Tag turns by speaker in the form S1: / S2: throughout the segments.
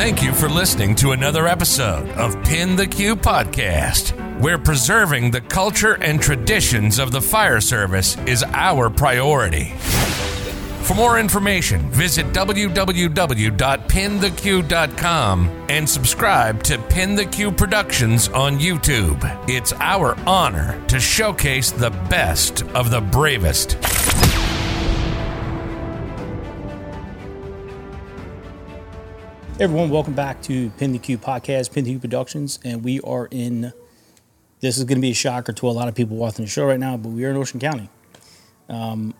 S1: Thank you for listening to another episode of Pin the Q Podcast, where preserving the culture and traditions of the fire service is our priority. For more information, visit www.pintheq.com and subscribe to Pin the Q Productions on YouTube. It's our honor to showcase the best of the bravest.
S2: Everyone, welcome back to Pin the Q podcast, Pin the Q Productions, and we are in. This is going to be a shocker to a lot of people watching the show right now, but we are in Ocean County. Um,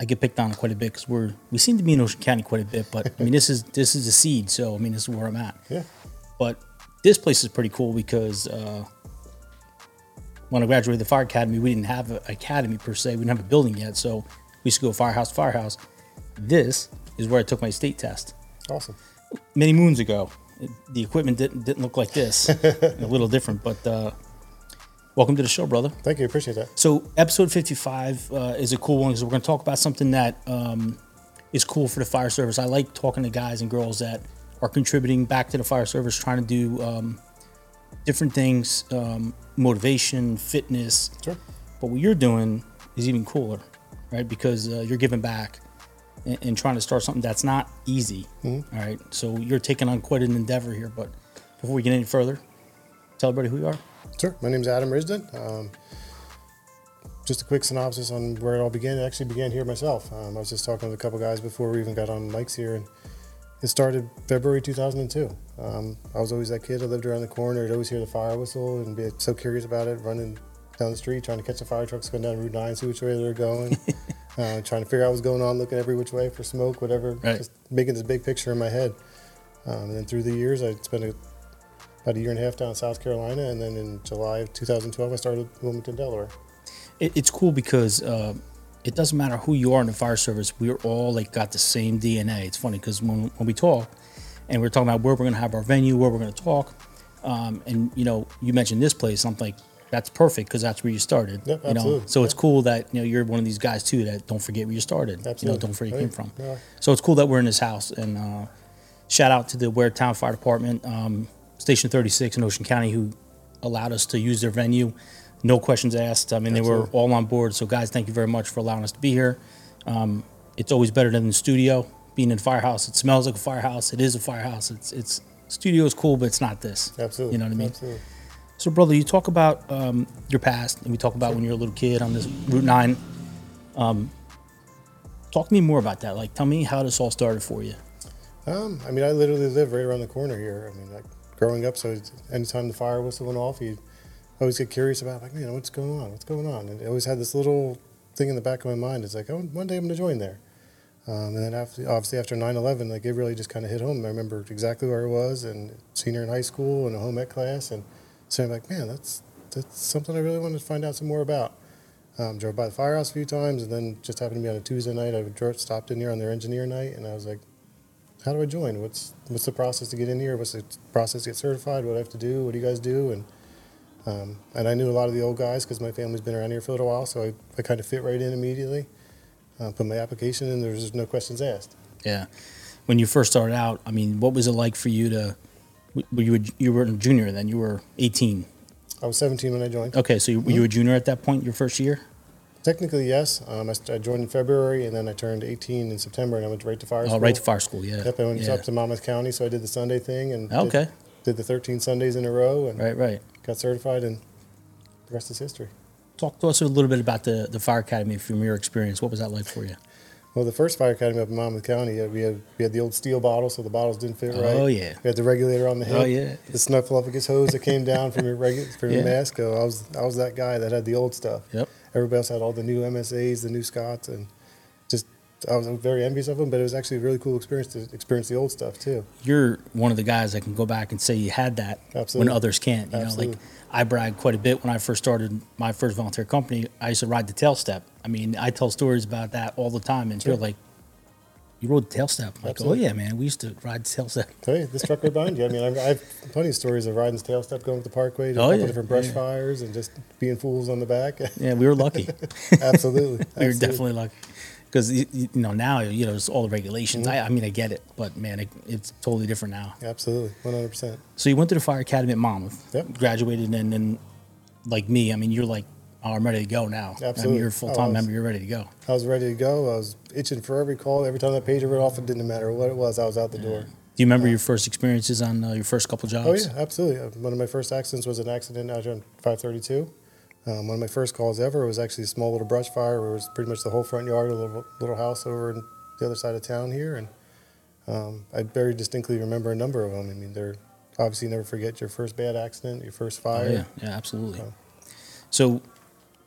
S2: I get picked on quite a bit because we're we seem to be in Ocean County quite a bit, but I mean this is this is a seed, so I mean this is where I'm at.
S3: Yeah.
S2: But this place is pretty cool because uh, when I graduated the fire academy, we didn't have an academy per se. We didn't have a building yet, so we used to go firehouse to firehouse. This is where I took my state test
S3: Awesome.
S2: Many moons ago. It, the equipment didn't didn't look like this, a little different. But uh, welcome to the show, brother.
S3: Thank you. Appreciate that.
S2: So episode fifty five uh, is a cool one because we're going to talk about something that um, is cool for the fire service. I like talking to guys and girls that are contributing back to the fire service, trying to do um, different things, um, motivation, fitness.
S3: Sure.
S2: But what you're doing is even cooler, right? Because uh, you're giving back and, and trying to start something that's not easy. all right. So you're taking on quite an endeavor here. But before we get any further, tell everybody who you are.
S3: Sure. My name is Adam Risden. Um, just a quick synopsis on where it all began. It actually began here myself. Um, I was just talking with a couple guys before we even got on mics here, and it started February 2002. Um, I was always that kid. I lived around the corner. I'd always hear the fire whistle and be so curious about it, running down the street, trying to catch the fire trucks going down Route 9, see which way they're going, uh, trying to figure out what's going on, looking every which way for smoke, whatever,
S2: Right.
S3: just making this big picture in my head. Um, and then through the years, I spent a, about a year and a half down in South Carolina, and then in July of 2012, I started Wilmington, Delaware.
S2: it, it's cool because uh, it doesn't matter who you are in the fire service. We're all like got the same DNA. It's funny because when, when we talk and we're talking about where we're going to have our venue, where we're going to talk, um, and you know, you mentioned this place. I'm like, that's perfect because that's where you started.
S3: Yep,
S2: you know,
S3: absolutely.
S2: so it's cool that you know you're one of these guys too that don't forget where you started. You know,
S3: Absolutely.
S2: don't forget where you came from.
S3: Yeah.
S2: So it's cool that we're in this house and uh, shout out to the Waretown Fire Department, um, Station 36 in Ocean County, who allowed us to use their venue. No questions asked. I mean, they were all on board. So, guys, thank you very much for allowing us to be here. Um, it's always better than the studio. Being in a firehouse, it smells like a firehouse. It is a firehouse. It's it's studio is cool, but it's not this.
S3: Absolutely.
S2: You know what I mean?
S3: Absolutely.
S2: So, brother, you talk about um, your past, and we talk about when you were a little kid on this Route Nine. Um, talk to me more about that. Like, tell me how this all started for you.
S3: Um, I mean, I literally live right around the corner here. I mean, like growing up, so anytime the fire whistle went off, you always get curious about, like, man, what's going on? What's going on? And I always had this little thing in the back of my mind. It's like, oh, one day I'm going to join there. Um, and then after, obviously after 9/11, like it really just kind of hit home. I remember exactly where I was, and senior in high school, and a home ec class, and so I'm like, man, that's that's something I really wanted to find out some more about. Um, drove by the firehouse a few times, and then just happened to be on a Tuesday night. I drove, stopped in here on their engineer night, and I was like, how do I join? What's what's the process to get in here? What's the process to get certified? What do I have to do? What do you guys do? And um, and I knew a lot of the old guys because my family's been around here for a little while, so I, I kind of fit right in immediately. Uh, put my application in. There was just no questions asked.
S2: Yeah. When you first started out, I mean, what was it like for you to? Were you you were a junior then? You were 18.
S3: I was 17 when I joined.
S2: Okay, so you, were you a junior at that point, your first year?
S3: Technically, yes. Um, I, I joined in February, and then I turned 18 in September, and I went right to fire
S2: Oh,
S3: school.
S2: right to fire school. Yeah.
S3: Yep, I went
S2: yeah.
S3: up to Monmouth County, so I did the Sunday thing and did-
S2: Okay.
S3: did, the 13 Sundays in a row, and
S2: Right, right.
S3: got certified, and the rest is history.
S2: Talk to us a little bit about the the fire academy from your experience. What was that like for you?
S3: Well, the first fire academy up in Monmouth County, uh, we had we had the old steel bottle, so the bottles didn't fit right.
S2: Oh, yeah.
S3: We had the regulator on the head.
S2: Oh, yeah.
S3: The snuffleupagus hose that came down from your regu- from
S2: Yeah.
S3: your. So I was I was that guy that had the old stuff.
S2: Yep.
S3: Everybody else had all the new MSAs, the new Scotts, and just I was very envious of them. But it was actually a really cool experience to experience the old stuff too.
S2: You're one of the guys that can go back and say you had that
S3: Absolutely.
S2: when others can't. You know,
S3: Absolutely.
S2: like I brag quite a bit when I first started my first volunteer company. I used to ride the tail step. I mean, I tell stories about that all the time, and people are like, "You rode the tail step?" I'm like, "Oh yeah, man, we used to ride the tail step."
S3: Hey, this truck right behind you. I mean, I, I have plenty of stories of riding the tail step going up the parkway to
S2: Oh,
S3: a couple
S2: yeah.
S3: different brush
S2: Yeah.
S3: fires and just being fools on the back.
S2: Yeah, we were lucky.
S3: Absolutely.
S2: we were
S3: Absolutely.
S2: definitely lucky. Because you, know now you know there's all the regulations.
S3: Mm-hmm.
S2: I, I mean I get it, but man, it, it's totally different now.
S3: Absolutely, one hundred percent.
S2: So you went to the fire academy at Monmouth,
S3: Yep.
S2: graduated, and then like me, I mean you're like, oh, I'm ready to go now. I mean,
S3: Absolutely.
S2: you're a full
S3: Oh,
S2: time member. You're ready to go.
S3: I was ready to go. I was itching for every call. Every time that pager went off, it didn't matter what it was. I was out the door.
S2: Do you remember your first experiences on uh, your first couple jobs?
S3: Oh yeah, absolutely. Uh, One of my first accidents was an accident out here on 532. Um, one of my first calls ever was actually a small little brush fire. Where it was pretty much the whole front yard, of a little, little house over in the other side of town here, and um, I very distinctly remember a number of them. I mean, they're obviously never forget your first bad accident, your first
S2: Oh,
S3: fire.
S2: yeah, yeah, absolutely.
S3: So-
S2: So,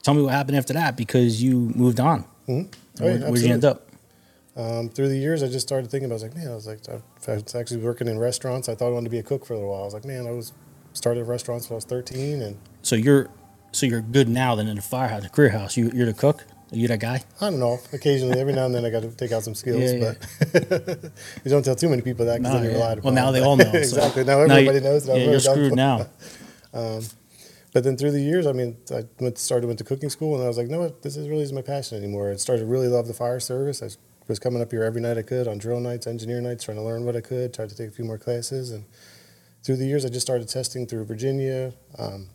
S2: tell me what happened after that because you moved on.
S3: Mhm. Oh,
S2: Where,
S3: yeah,
S2: where'd you end up?
S3: Um, through the years, I just started thinking. About, I was like, man, I was like, I was actually working in restaurants. I thought I wanted to be a cook for a little while. I was like, man, I was started restaurants when I was 13, and
S2: So you're so you're good now then in the firehouse, the career house. You you're the cook. Are you that guy?
S3: I don't know. Occasionally, every now and then, I got to take out some skills,
S2: Yeah, yeah.
S3: but you don't tell too many people that because
S2: No,
S3: then you're
S2: yeah.
S3: relied upon.
S2: Well, now they all know. so-
S3: exactly. Now
S2: Now you-
S3: everybody knows that. I'm
S2: Yeah, you're screwed now.
S3: But then through the years, I mean, I went started went to cooking school, and I was like, no, this is really isn't my passion anymore. I started to really love the fire service. I was coming up here every night I could on drill nights, engineer nights, trying to learn what I could. Tried to take a few more classes, and through the years, I just started testing through Virginia, um,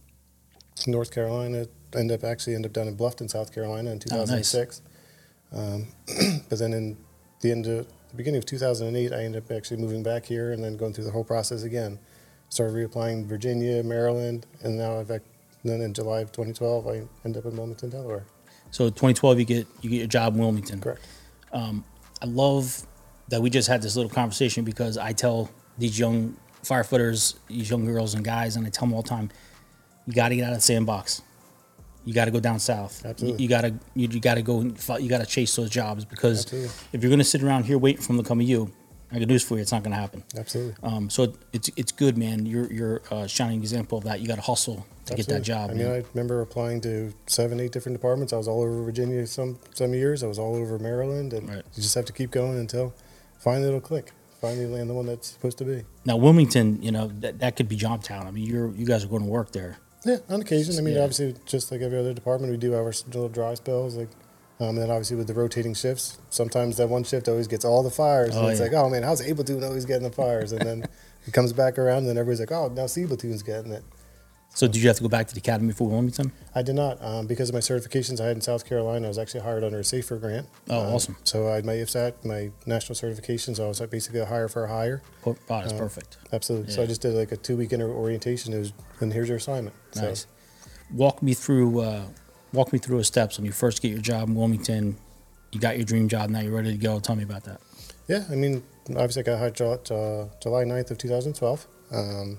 S3: North Carolina. End up actually end up down in Bluffton, South Carolina, in
S2: Oh, nice.
S3: 2006. um, but then in the end of the beginning of 2008, I ended up actually moving back here and then going through the whole process again. Started reapplying Virginia, Maryland, and now I've then in July of 2012, I end up in Wilmington, Delaware.
S2: So 2012, you get you get your job in Wilmington.
S3: Correct.
S2: I love that we just had this little conversation because I tell these young firefighters, these young girls and guys, and I tell them all the time, you got to get out of the sandbox. You got to go down south. You-
S3: Absolutely.
S2: You, got to you, you got to go. and You got to chase those jobs because
S3: Absolutely.
S2: if you're going to sit around here waiting for them to come to you, I got news for you. It's not going to happen.
S3: Absolutely.
S2: Um, so it, it's it's good, man. You're you're a shining example of that. You got to hustle to get that job.
S3: I mean,
S2: man.
S3: I remember applying to seven, eight different departments. I was all over Virginia some some years. I was all over Maryland, and
S2: Right.
S3: you just have to keep going until finally it'll click. Finally, land the one that's supposed to be.
S2: now Wilmington, you know that, that could be Johntown. I mean, you're you guys are going to work there.
S3: Yeah, on occasion. I mean,
S2: Yeah.
S3: obviously, just like every other department, we do have our little dry spells. Like, um, and then obviously with the rotating shifts, sometimes that one shift always gets all the fires.
S2: Oh,
S3: and it's
S2: yeah.
S3: like, oh man, how's Able Platoon always getting the fires? And then it comes back around, and then everybody's like, oh, now C Platoon's getting it.
S2: So did you have to go back to the academy for Wilmington?
S3: I did not um, because of my certifications I had in South Carolina. I was actually hired under a Safer grant.
S2: Oh,
S3: Um,
S2: awesome.
S3: So I had my IFSAC, my national certifications. I was basically a hire for a hire.
S2: Oh, that's
S3: Uh,
S2: perfect.
S3: Absolutely. So I just did like a two week orientation. It was, and here's your assignment. So,
S2: Nice. Walk me through. Uh, walk me through the steps when you first get your job in Wilmington. You got your dream job. Now you're ready to go. Tell me about that.
S3: Yeah, I mean, obviously I got hired July, uh, July 9th of 2012. Um,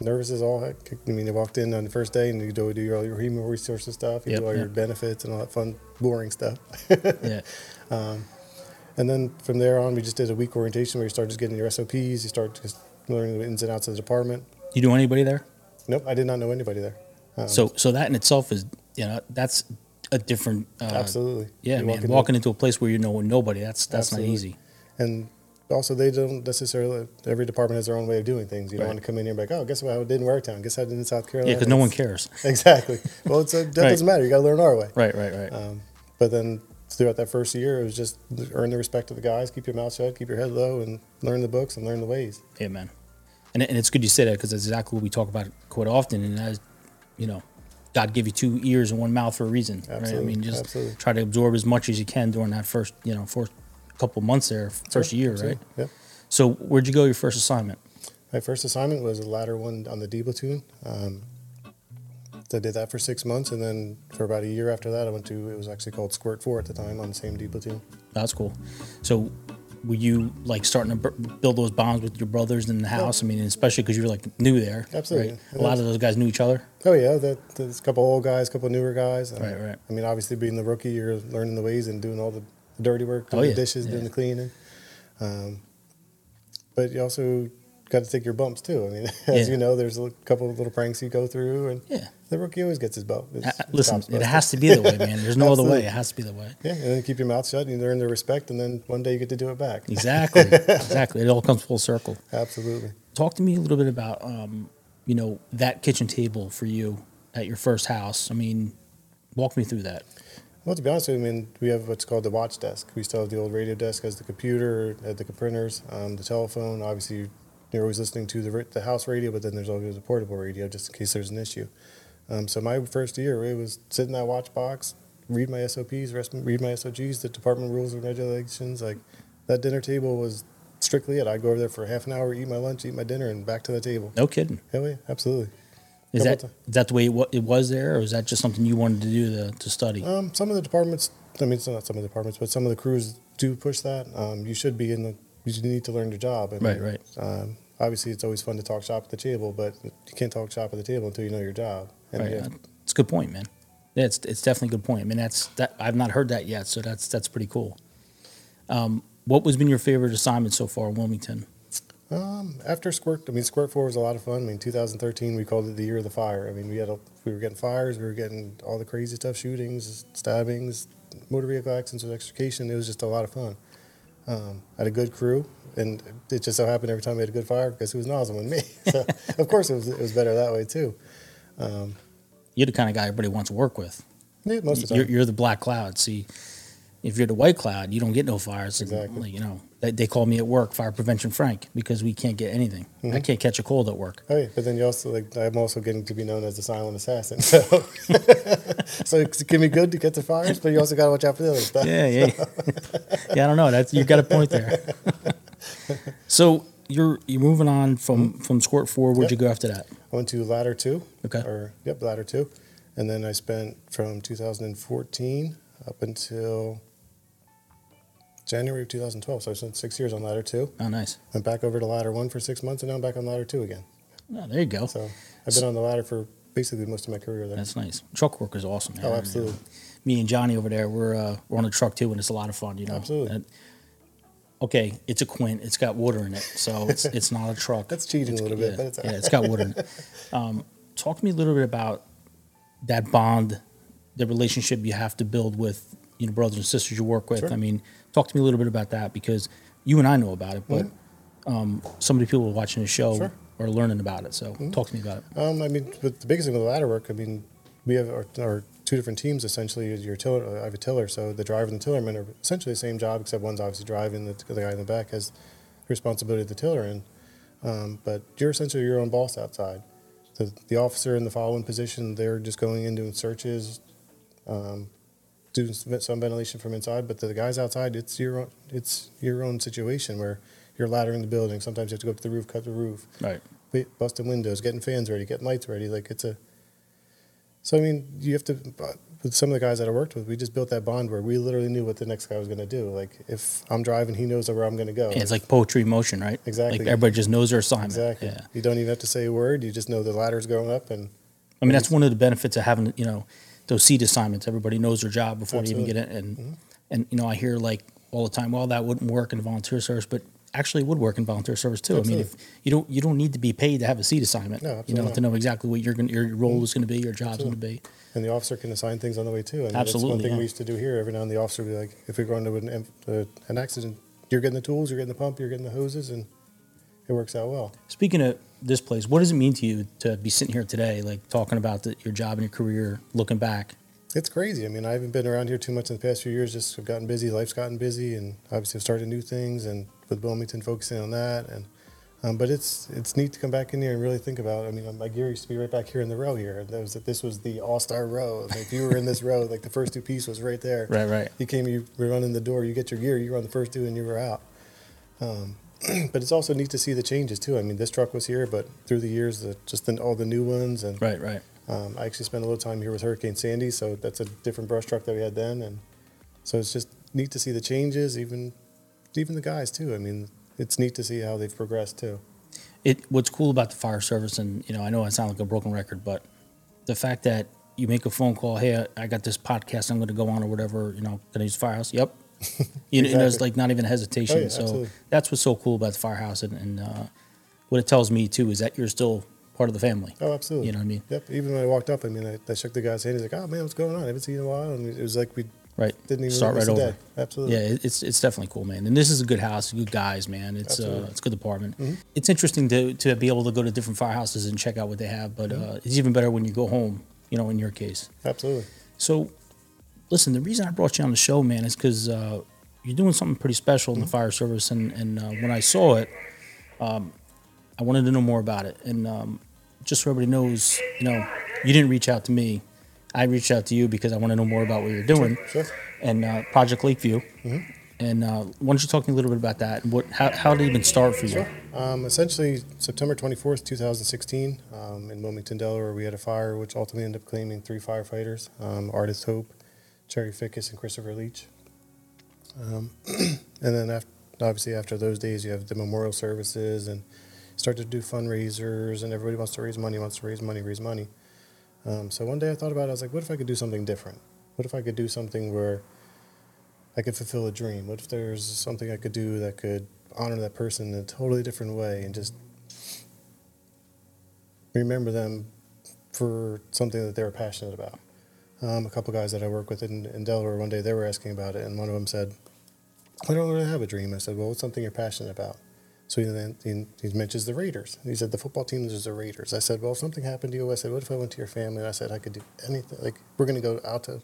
S3: nervous as all heck. I mean, you walked in on the first day and you do, do all your human resources stuff. You
S2: Yep,
S3: do all your benefits and all that fun, boring stuff.
S2: Yeah.
S3: And then from there on, we just did a week orientation where you start just getting your SOPs. You start just learning the ins and outs of the department.
S2: You know anybody there?
S3: Nope, I did not know anybody there. Um,
S2: So so that in itself is you know that's a different. Uh,
S3: absolutely.
S2: Yeah,
S3: You
S2: man.
S3: walk into-
S2: Walking into a place where you know nobody. That's that's
S3: Absolutely.
S2: not easy.
S3: And also, they don't necessarily, every department has their own way of doing things. You don't
S2: Right.
S3: want to come in here and be like, oh, guess what? I did in Waretown. Guess I did in South Carolina.
S2: Yeah, because no one cares.
S3: Exactly. Well, it's a, that
S2: Right.
S3: doesn't matter. You got to learn our way.
S2: Right, right, right.
S3: Um, but then throughout that first year, it was just earn the respect of the guys, keep your mouth shut, keep your head low, and learn the books and learn the ways.
S2: Yeah, man. And, and it's good you say that because that's exactly what we talk about quite often. And as you know, God give you two ears and one mouth for a reason. Right? I mean, just
S3: absolutely.
S2: try to absorb as much as you can during that first, you know, first couple months there, first year,
S3: absolutely.
S2: right?
S3: Yep.
S2: So where'd you go your first assignment?
S3: My first assignment was a ladder one on the D platoon. Um, I did that for six months, and then for about a year after that, I went to it was actually called Squirt Four at the time on the same D platoon.
S2: That's cool. So were you like starting to b- build those bonds with your brothers in the house? I mean, especially because you were like new there.
S3: Absolutely.
S2: right? A lot of those guys knew each other.
S3: Oh yeah, that, there's a couple old guys, a couple newer guys. and,
S2: Right, right.
S3: I mean, obviously being the rookie, you're learning the ways and doing all the dirty work, doing
S2: Oh,
S3: the
S2: yeah,
S3: dishes,
S2: yeah.
S3: doing the cleaning. Um, but you also got to take your bumps too. I mean, as
S2: Yeah.
S3: you know, there's a couple of little pranks you go through, and
S2: Yeah.
S3: the rookie always gets his bump. It's-
S2: Uh,
S3: it's
S2: listen, it has to be the way, man. There's no other way. It has to be the way.
S3: Yeah, and then keep your mouth shut, and you earn their respect, and then one day you get to do it back.
S2: Exactly. exactly. It all comes full circle.
S3: Absolutely.
S2: Talk to me a little bit about, um, you know, that kitchen table for you at your first house. I mean, walk me through that.
S3: Well, to be honest with you, I mean, we have what's called the watch desk. We still have the old radio desk as the computer, uh, the printers, um, the telephone. Obviously, you're always listening to the, the house radio, but then there's always a portable radio just in case there's an issue. Um, so my first year, it was sit in that watch box, read my SOPs, rest, read my SOGs, the department rules and regulations. Like that dinner table was strictly it. I'd go over there for half an hour, eat my lunch, eat my dinner, and back to the table.
S2: No kidding.
S3: Hell yeah, absolutely.
S2: Is that is that the way it, wa- it was there, or is that just something you wanted to do to, to study?
S3: Um, some of the departments, I mean, it's not some of the departments, but some of the crews do push that. Um, you should be in the, you need to learn your job. I
S2: Right, right.
S3: Um, obviously, it's always fun to talk shop at the table, but you can't talk shop at the table until you know your job. And
S2: right.
S3: yeah,
S2: It's a good point, man. Yeah, it's it's definitely a good point. I mean, that's that I've not heard that yet, so that's that's pretty cool. Um, what was been your favorite assignment so far in Wilmington?
S3: Um, after Squirt, I mean, Squirt Four was a lot of fun. I mean, 2013, we called it the year of the fire. I mean, we had a, we were getting fires, we were getting all the crazy stuff, shootings, stabbings, motor vehicle accidents with extrication. It was just a lot of fun. Um, I had a good crew, and it just so happened every time we had a good fire, because it was Nozzle and me. So of course, it was it was better that way too.
S2: You're the kind of guy everybody wants to work with.
S3: Yeah, most of the
S2: You're,
S3: time.
S2: you're the black cloud. See, if you're the white cloud, you don't get no fires.
S3: Exactly.
S2: like, you know, they, they call me at work fire prevention Frank because we can't get anything.
S3: Mm-hmm.
S2: I can't catch a cold at work.
S3: Oh yeah, but then you also like I'm also getting to be known as the silent assassin. So, so it can be good to get the fires, but you also got to watch out for the other stuff.
S2: Yeah, yeah, yeah. I don't know. That's you've got a point there. so you're you're moving on from from Squirt Four. Where'd you go after that?
S3: I went to ladder two.
S2: Okay.
S3: Or yep, ladder two, and then I spent from 2014 up until January of 2012. So I spent six years on ladder two.
S2: Oh, nice.
S3: Went back over to ladder one for six months, and now I'm back on ladder two again.
S2: Oh, there you go.
S3: So I've been on the ladder for basically most of my career there.
S2: That's nice. Truck work is awesome. man.
S3: Oh, absolutely.
S2: Me and Johnny over there, we're uh, we're on a truck too, and it's a lot of fun. You know.
S3: Absolutely.
S2: And- okay, it's a Quint. It's got water in it, so it's it's not a truck.
S3: That's cheating a little bit,
S2: yeah,
S3: but it's
S2: yeah, it's got water in it. Um, talk to me a little bit about that bond, the relationship you have to build with you know brothers and sisters you work with.
S3: Sure.
S2: I mean, talk to me a little bit about that because you and I know about it, but um, some of the people watching the show
S3: Mm-hmm. Sure. Mm-hmm.
S2: are learning about it. So talk to me about it.
S3: Um, I mean, but the biggest thing with the ladder work, I mean, we have our, our two different teams essentially. Your tiller, I have a tiller, so the driver and the tillerman are essentially the same job, except one's obviously driving. The, the guy in the back has the responsibility of the tiller end. Um, but you're essentially your own boss outside. The, the officer in the following position, they're just going in doing searches, um, doing some some ventilation from inside. But the guys outside, it's your own, it's your own situation where you're laddering the building. Sometimes you have to go up to the roof, cut the roof
S2: Right.
S3: busting windows, getting fans ready, getting lights ready. Like it's a. So I mean, you have to. With some of the guys that I worked with, we just built that bond where we literally knew what the next guy was going to do. Like if I'm driving, he knows where I'm going to go.
S2: Yeah, it's like poetry in motion, right?
S3: Exactly.
S2: Like everybody just knows their assignment.
S3: exactly.
S2: Yeah.
S3: You don't even have to say a word. You just know the ladder's going up, and
S2: I mean, that's one of the benefits of having, you know, those seat assignments. Everybody knows their job before they even get in. And,
S3: Mm-hmm.
S2: and, you know, I hear like all the time, well, that wouldn't work in volunteer service, but actually it would work in volunteer service too. I mean, if you don't, you don't need to be paid to have a seat assignment,
S3: No,
S2: you know,
S3: absolutely
S2: to know exactly what going your role is going to be, your job's going to be.
S3: and the officer can assign things on the way too. I mean, That's
S2: Absolutely,
S3: one thing
S2: yeah.
S3: we used to do here. Every now and then the officer would be like, if we go into an, uh, an accident, you're getting the tools, you're getting the pump, you're getting the hoses, and it works out well.
S2: Speaking of this place, what does it mean to you to be sitting here today, like talking about the, your job and your career, looking back?
S3: It's crazy. I mean, I haven't been around here too much in the past few years. Just I've gotten busy. Life's gotten busy, and obviously I've started new things, and with Wilmington focusing on that. And um, but it's it's neat to come back in here and really think about. I mean, my gear used to be right back here in the row here. That was this was the all star row. Like, if you were in this row, like the first two piece was right there.
S2: Right, right.
S3: You came, you were running the door. You get your gear. You were on the first two, and you were out. Um, but it's also neat to see the changes too. I mean, this truck was here, but through the years, the, just the, all the new ones and
S2: Right, right.
S3: um, I actually spent a little time here with Hurricane Sandy, so that's a different brush truck that we had then, and so it's just neat to see the changes, even even the guys too. I mean, it's neat to see how they've progressed too.
S2: it what's cool about the fire service and you know i know i sound like a broken record but the fact that you make a phone call hey i, got this podcast i'm going to go on or whatever you know can i use firehouse yep you know, there's like not even hesitation
S3: Oh, yeah,
S2: so
S3: absolutely.
S2: that's what's so cool about the firehouse and, and uh, what it tells me too is that you're still part of the family
S3: Oh, absolutely.
S2: you know what i mean
S3: Yep. Even when I walked up, I mean, I, I shook the guy's hand. He's like, "Oh man, what's going on? I haven't seen you in a while." And it was like we
S2: right
S3: didn't even
S2: start right over
S3: day. Absolutely.
S2: Yeah, it- it's it's definitely cool, man. And this is a good house, good guys, man. It's uh,
S3: Mm-hmm.
S2: it's a good department. It's interesting to to be able to go to different firehouses and check out what they have, but
S3: Mm-hmm.
S2: uh, it's even better when you go home. You know, in your case.
S3: Absolutely.
S2: So, listen, the reason I brought you on the show, man, is because uh, you're doing something pretty special in the fire service, and and uh, when I saw it, um, I wanted to know more about it, and um, just so everybody knows, you know, you didn't reach out to me. I reached out to you because I want to know more about what you're doing.
S3: Sure.
S2: And uh, Project Lakeview. And uh, why don't you talk to me a little bit about that? And what, how, how did it even start for you?
S3: Um, essentially, September 24th, 2016, um, in Wilmington, Delaware, we had a fire which ultimately ended up claiming three firefighters um, Ardythe Hope, Jerry Fickes, and Christopher Leach. Um, and then, after, obviously, after those days, you have the memorial services and start to do fundraisers, and everybody wants to raise money, wants to raise money, raise money. Um, so one day I thought about it, I was like, what if I could do something different? What if I could do something where I could fulfill a dream? What if there's something I could do that could honor that person in a totally different way and just remember them for something that they were passionate about? Um, a couple guys that I work with in, in Delaware one day, they were asking about it, and one of them said, I don't really have a dream. I said, Well, what's something you're passionate about? So he then he, he mentions the Raiders. He said the football team is the Raiders. I said, well, if something happened to you, I said, what if I went to your family and I said I could do anything? Like we're going to go out to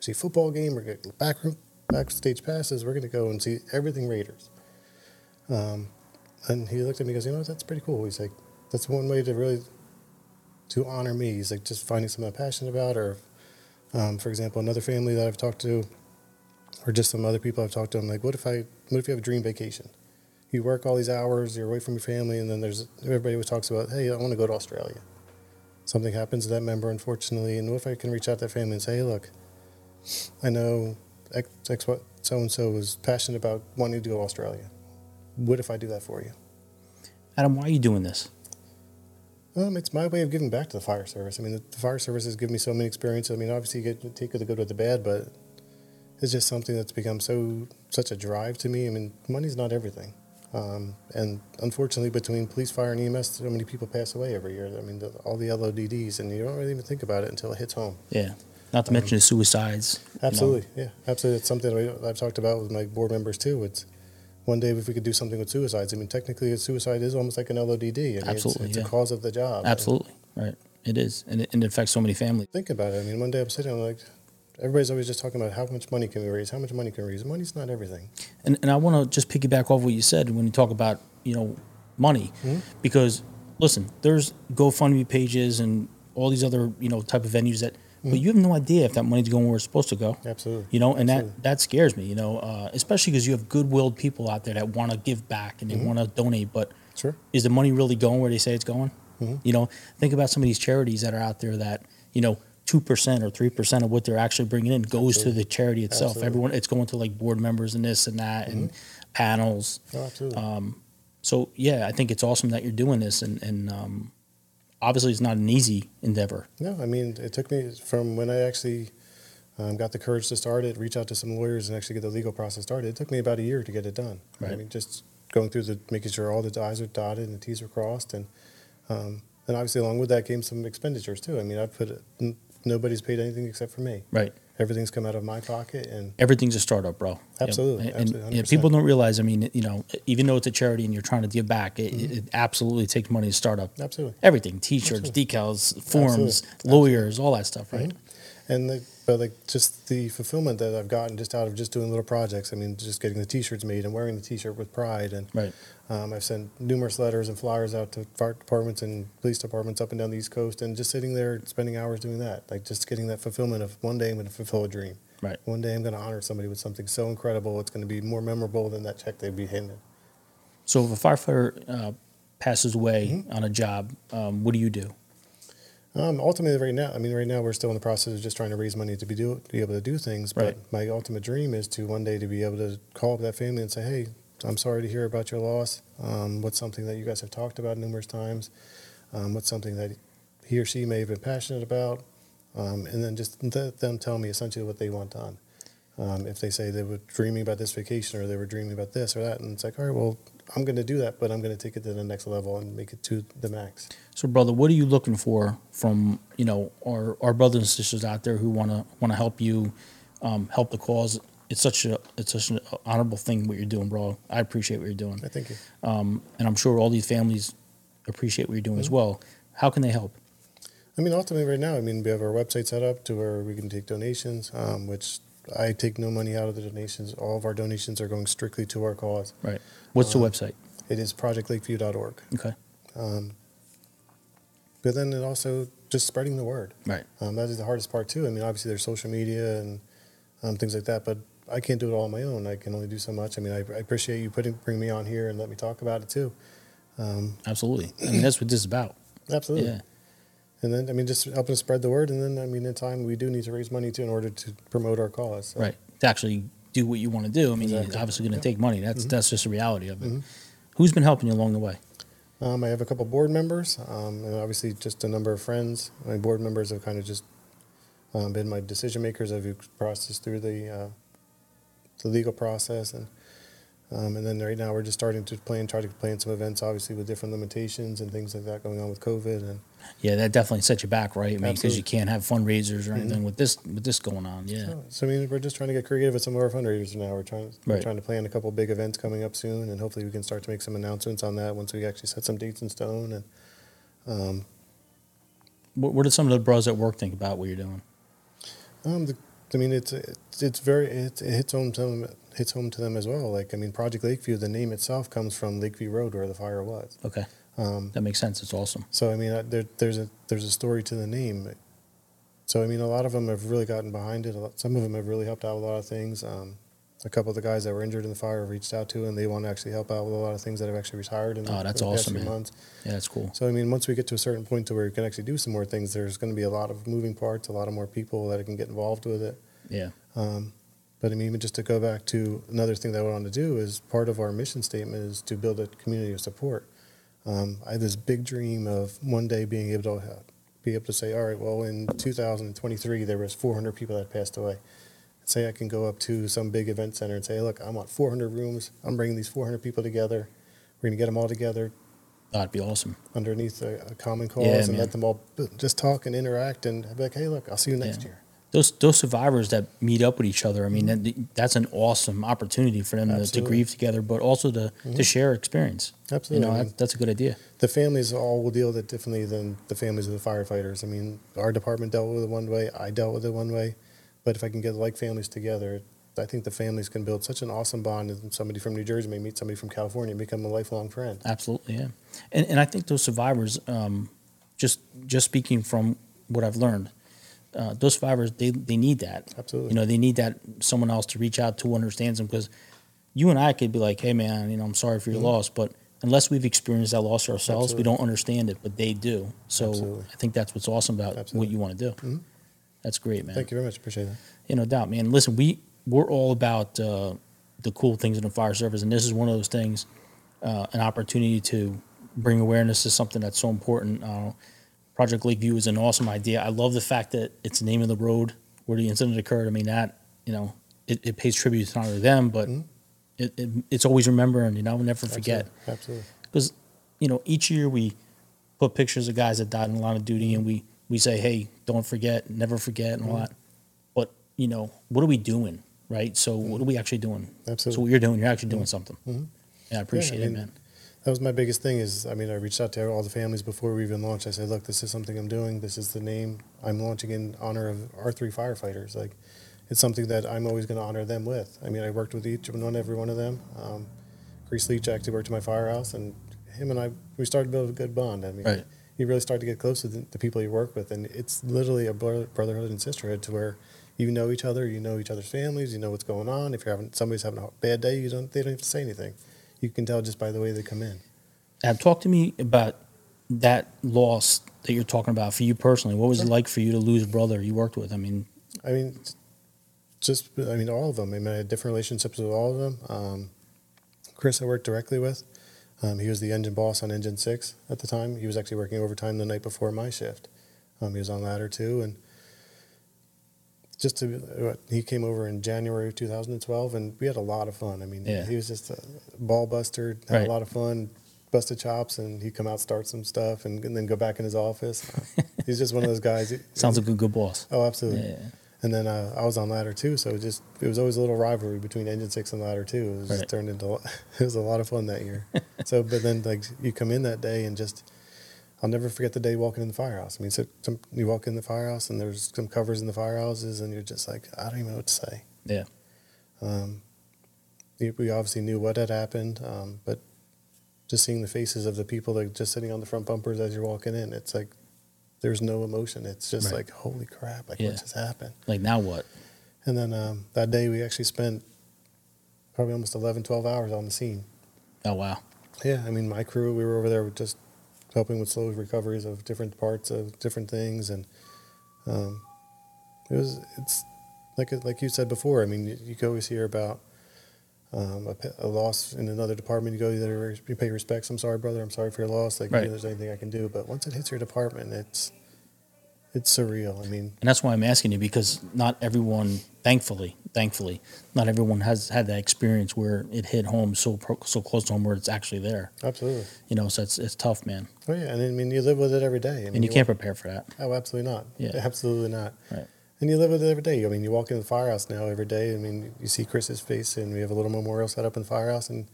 S3: see football game. We're going to back room, backstage passes. We're going to go and see everything Raiders. Um, and he looked at me and goes, you know, that's pretty cool. He's like, that's one way to really to honor me. He's like just finding something I'm passionate about, or um, for example, another family that I've talked to, or just some other people I've talked to. I'm like, what if I, what if you have a dream vacation? you work all these hours, you're away from your family, and then there's everybody always talks about, hey, I want to go to Australia. Something happens to that member, unfortunately, and what if I can reach out to that family and say, hey, look, I know X, X so and so is passionate about wanting to go to Australia. What if I do that for you?
S2: Adam, why are you doing this?
S3: Um, it's my way of giving back to the fire service. I mean, the, the fire service has given me so many experiences. I mean, obviously, you get take the good with the bad, but it's just something that's become so such a drive to me. I mean, money's not everything. Um, and unfortunately, between police, fire, and EMS, so many people pass away every year. I mean, the, all the LODDs, and you don't really even think about it until it hits home.
S2: Yeah. Not to mention the suicides. you know.
S3: Absolutely, yeah, absolutely. It's something I- I've talked about with my board members too. It's one day if we could do something with suicides. I mean, technically, a suicide is almost like an LODD. I mean,
S2: Absolutely,
S3: it's, it's
S2: yeah.
S3: a cause of the job.
S2: Absolutely. Right. It is. And it, and it affects so many families.
S3: Think about it. I mean, one day I'm sitting, I'm like, everybody's always just talking about how much money can we raise, how much money can we raise. Money's not everything.
S2: And, and I want to just piggyback off what you said when you talk about, you know, money. Hmm? Because, listen, there's GoFundMe pages and all these other, you know, type of venues that, but you have no idea if that money's going where it's supposed to go.
S3: Absolutely.
S2: You know, and
S3: Absolutely.
S2: that, that scares me, you know, uh, especially because you have good-willed people out there that want to give back and they want to donate, but
S3: Sure.
S2: is the money really going where they say it's going? You know, think about some of these charities that are out there that, you know, 2% or 3% of what they're actually bringing in goes to the charity itself.
S3: Absolutely.
S2: Everyone, it's going to like board members and this and that and panels.
S3: Oh, absolutely.
S2: Um, so yeah, I think it's awesome that you're doing this, and and um, obviously it's not an easy endeavor.
S3: No, I mean, it took me from when I actually um, got the courage to start it, reach out to some lawyers, and actually get the legal process started. It took me about a year to get it done. I mean, just going through the making sure all the I's are dotted and the T's are crossed, and um, and obviously along with that came some expenditures too. I mean, I put it, n- nobody's paid anything except for me.
S2: Right.
S3: Everything's come out of my pocket, and
S2: Everything's a startup, bro.
S3: Absolutely,
S2: Yeah, and,
S3: absolutely, 100%.
S2: people don't realize. I mean, you know, even though it's a charity and you're trying to give back, it, mm-hmm. it absolutely takes money to start up.
S3: absolutely.
S2: Everything: T-shirts, decals, forms,
S3: Absolutely.
S2: lawyers, all that stuff. Right. Mm-hmm.
S3: And the, but like just the fulfillment that I've gotten just out of just doing little projects. I mean, just getting the T-shirts made and wearing the T-shirt with pride, and
S2: Right.
S3: um, I've sent numerous letters and flyers out to fire departments and police departments up and down the East Coast, and just sitting there spending hours doing that, like just getting that fulfillment of one day I'm going to fulfill a dream.
S2: Right.
S3: One day I'm going to honor somebody with something so incredible. It's going to be more memorable than that check they'd be handed.
S2: So if a firefighter uh, passes away
S3: Mm-hmm.
S2: on a job, um, what do you do?
S3: Um, ultimately, right now, I mean, right now we're still in the process of just trying to raise money to be do to be able to do things. But
S2: Right.
S3: my ultimate dream is to one day to be able to call up that family and say, "Hey, I'm sorry to hear about your loss. Um, what's something that you guys have talked about numerous times? Um, what's something that he or she may have been passionate about?" Um, and then just let them tell me essentially what they want done. Um, if they say they were dreaming about this vacation or they were dreaming about this or that, and it's like, all right, well, I'm going to do that, but I'm going to take it to the next level and make it to the max.
S2: So, brother, what are you looking for from you know our, our brothers and sisters out there who want to want to help you um, help the cause? It's such a it's such an honorable thing what you're doing, bro. I appreciate what you're doing,
S3: I think.
S2: um, and I'm sure all these families appreciate what you're doing as well. How can they help?
S3: I mean, ultimately, right now, I mean, we have our website set up to where we can take donations, um, which I take no money out of the donations. All of our donations are going strictly to our cause.
S2: Right. What's the website?
S3: It is projectlakeview.org.
S2: Okay.
S3: But then it also just spreading the word.
S2: Right.
S3: Um, that is the hardest part too. I mean, obviously there's social media and um, things like that, but I can't do it all on my own. I can only do so much. I mean, I, I appreciate you putting bring me on here and let me talk about it too.
S2: Absolutely. I mean, that's what this is about.
S3: Absolutely.
S2: Yeah.
S3: And then I mean, just helping spread the word. And then I mean, in time we do need to raise money too in order to promote our cause. So,
S2: Right. To actually do what you want to do. I mean,
S3: Exactly.
S2: it's obviously going to
S3: Yeah. Mm-hmm.
S2: take money. That's that's just the reality of it. Who's been helping you along the way?
S3: Um, I have a couple board members, um, and obviously just a number of friends. My board members have kind of just um, been my decision makers. I've processed through the uh, the legal process, and um, and then right now we're just starting to plan, try to plan some events, obviously with different limitations and things like that going on with COVID. And
S2: Yeah, that definitely sets you back, right? Because you
S3: Absolutely.
S2: can't have fundraisers or anything with this with this going on. Yeah.
S3: so I mean, we're just trying to get creative with some of our fundraisers now. We're trying we're
S2: Right.
S3: trying to plan a couple big events coming up soon, and hopefully we can start to make some announcements on that once we actually set some dates in stone. And um,
S2: What, what did some of the bros at work think about what you're doing?
S3: Um, the, I mean, it's it's, it's very it, it hits home to them hits home to them as well. Like I mean, Project Lakeview, the name itself comes from Lakeview Road where the fire was.
S2: Okay.
S3: Um,
S2: That makes sense. It's awesome.
S3: so I mean, there, there's a there's a story to the name. So I mean, a lot of them have really gotten behind it. A lot, some of them have really helped out a lot of things. Um, a couple of the guys that were injured in the fire have reached out to, and they want to actually help out with a lot of things that have actually retired in the,
S2: Oh, that's
S3: the past
S2: awesome,
S3: few
S2: man.
S3: months.
S2: Yeah, that's cool.
S3: So I mean, once we get to a certain point to where we can actually do some more things, there's going to be a lot of moving parts, a lot of more people that can get involved with it.
S2: Yeah.
S3: Um, but I mean, even just to go back to another thing that I want to do is part of our mission statement is to build a community of support. Um, I have this big dream of one day being able to be able to say, all right, well, in 2023 there was 400 people that passed away. Say I can go up to some big event center and say, look, I want 400 rooms. I'm bringing these 400 people together. We're going to get them all together
S2: That'd be awesome.
S3: underneath a, a common cause
S2: Yeah,
S3: and
S2: man.
S3: let them all just talk and interact and be like, hey, look, I'll see you next
S2: Yeah.
S3: year.
S2: Those those survivors that meet up with each other. I mean, that, that's an awesome opportunity for them to, to
S3: Mm-hmm. Mm-hmm.
S2: grieve together, but also to, to share experience.
S3: Absolutely.
S2: You know,
S3: I mean,
S2: that, that's a good idea.
S3: the families all will deal with it differently than the families of the firefighters. I mean, our department dealt with it one way, I dealt with it one way, but if I can get like families together, I think the families can build such an awesome bond. And somebody from New Jersey may meet somebody from California and become a lifelong friend.
S2: Absolutely, yeah. And and I think those survivors, um, just just speaking from what I've learned, uh, those survivors they they need that.
S3: Absolutely.
S2: You know, they need that someone else to reach out to who understands them because you and I could be like, hey man, you know, I'm sorry for your loss, but unless we've experienced that loss ourselves, we
S3: Mm-hmm.
S2: Don't understand it, but they do. So
S3: Absolutely.
S2: I think that's what's awesome about what you want to do.
S3: Mhm.
S2: That's great, man.
S3: Thank you very much. Appreciate that.
S2: Yeah, no doubt, man. Listen, we we're all about uh, the cool things in the fire service, and this is one of those things, uh, an opportunity to bring awareness to something that's so important. Uh, Project Lakeview is an awesome idea. I love the fact that it's the name of the road where the incident occurred. I mean, that you know, it, it pays tribute not only them, but
S3: Mhm.
S2: it, it, it's always remembering. You know, we'll never forget
S3: Absolutely. Absolutely.
S2: because you know each year we put pictures of guys that died in the line of duty and we we say hey don't forget never forget and all
S3: Mhm.
S2: that but you know what are we doing right so what are we actually doing
S3: Absolutely.
S2: so what you're doing you're actually doing something
S3: Mhm.
S2: yeah i appreciate
S3: I
S2: it man
S3: That was my biggest thing is, I mean, I reached out to all the families before we even launched. I said, look, this is something I'm doing. This is the name I'm launching in honor of our three firefighters. Like, it's something that I'm always going to honor them with. I mean, I worked with each and one, every one of them. Um, Chris Leach actually worked at my firehouse, and him and I, we started to build a good bond. I mean,
S2: Right.
S3: You really start to get close to the, the people you work with, and it's literally a brotherhood and sisterhood to where you know each other, you know each other's families, you know what's going on. If you're having somebody's having a bad day, you don't they don't have to say anything. You can tell just by the way they come in.
S2: Ab, talk to me about that loss that you're talking about for you personally what was it like for you to lose a brother you worked with i mean
S3: I mean, just I mean all of them. I mean, I had different relationships with all of them. Um, Chris, I worked directly with. Um, he was the engine boss on Engine Six at the time. He was actually working overtime the night before my shift. Um, he was on ladder two, and just to he came over in January of 2012, and we had a lot of fun. I mean,
S2: Yeah.
S3: he was just a ball buster, had
S2: Right.
S3: a lot of fun, busted chops, and he'd come out start some stuff, and, and then go back in his office. He's just one of those guys.
S2: sounds like a good boss
S3: Oh, absolutely.
S2: yeah
S3: And then uh, I was on ladder two, so it just it was always a little rivalry between engine six and ladder two. It was
S2: Right.
S3: just turned into it was a lot of fun that year. so, but then like you come in that day and just I'll never forget the day walking in the firehouse. I mean, so some, you walk in the firehouse and there's some covers in the firehouses, and you're just like, I don't even know what to say.
S2: Yeah.
S3: We we obviously knew what had happened, um, but just seeing the faces of the people that just sitting on the front bumpers as you're walking in, it's like there's no emotion. It's just
S2: Right.
S3: like, holy crap, like
S2: Yeah.
S3: what just happened?
S2: Like now what?
S3: And then um, that day we actually spent probably almost 11, 12 hours on the scene.
S2: Oh wow.
S3: Yeah, I mean, my crew, we were over there just helping with slow recoveries of different parts of different things, and um, it was it's like like you said before. I mean, you, you can always hear about um, a, a loss in another department. You go there, you pay respects. I'm sorry, brother. I'm sorry for your loss. Like,
S2: Right.
S3: you know, there's anything I can do. But once it hits your department, it's it's surreal. I mean,
S2: And that's why I'm asking you because not everyone, thankfully, thankfully, not everyone has had that experience where it hit home so pro- so close to home where it's actually there.
S3: absolutely.
S2: You know, so it's it's tough, man,
S3: Oh yeah, and I mean, you live with it every day. I mean,
S2: and you can't prepare for that.
S3: Oh, absolutely not.
S2: Yeah.
S3: Absolutely not.
S2: Right.
S3: And you live with it every day. I mean, you walk in the firehouse now every day. I mean, you see Chris's face, and we have a little memorial set up in the firehouse. And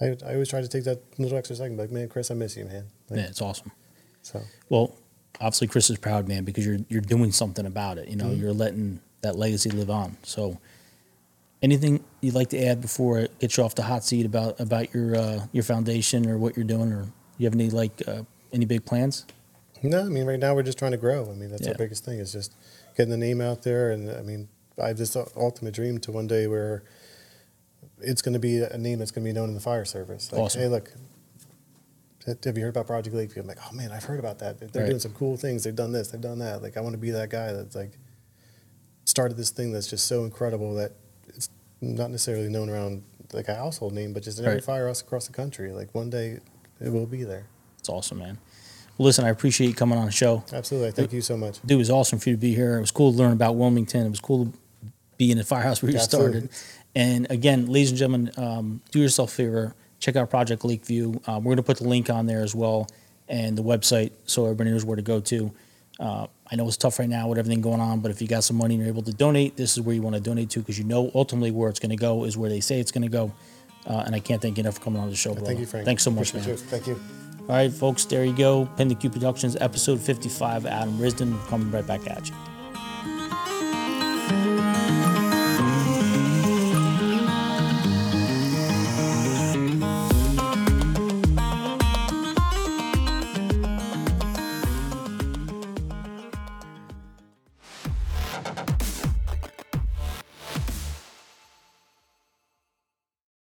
S3: I, I always try to take that little extra second, like, man, Chris, I miss you, man. Like,
S2: Yeah, it's awesome.
S3: So,
S2: Well, obviously, Chris is proud, man, because you're you're doing something about it. You know, you're letting that legacy live on. So, anything you'd like to add before I get you off the hot seat about about your uh, your foundation or what you're doing, or you have any like uh, any big plans?
S3: no, I mean, right now we're just trying to grow. I mean, that's
S2: Yeah.
S3: our biggest thing is just getting the name out there. And I mean, I have this ultimate dream to one day where it's going to be a name that's going to be known in the fire service. Like,
S2: Awesome.
S3: hey, look, have you heard about Project Lakeview? I'm like, oh man, I've heard about that. They're
S2: Right.
S3: doing some cool things. They've done this. They've done that. Like, I want to be that guy that's like started this thing that's just so incredible that it's not necessarily known around like a household name, but just in every
S2: Right.
S3: firehouse across the country. Like one day, it will be there.
S2: It's awesome, man. Well, listen, I appreciate you coming on the show.
S3: Absolutely. Thank you so much.
S2: Dude, it was awesome for you to be here. It was cool to learn about Wilmington. It was cool to be in the firehouse where you
S3: Absolutely.
S2: started. And again, ladies and gentlemen, um, do yourself a favor. Check out Project Lakeview. Um, we're going to put the link on there as well and the website so everybody knows where to go to. Uh, I know it's tough right now with everything going on, but if you got some money and you're able to donate, this is where you want to donate to because you know ultimately where it's going to go is where they say it's going to go. Uh, and I can't thank you enough for coming on the show, brother.
S3: Thank you, Frank.
S2: Thanks so much,
S3: Appreciate
S2: man.
S3: you. Thank you.
S2: All right, folks, there you go. Q Productions, episode 55. Adam Risden coming right back at you.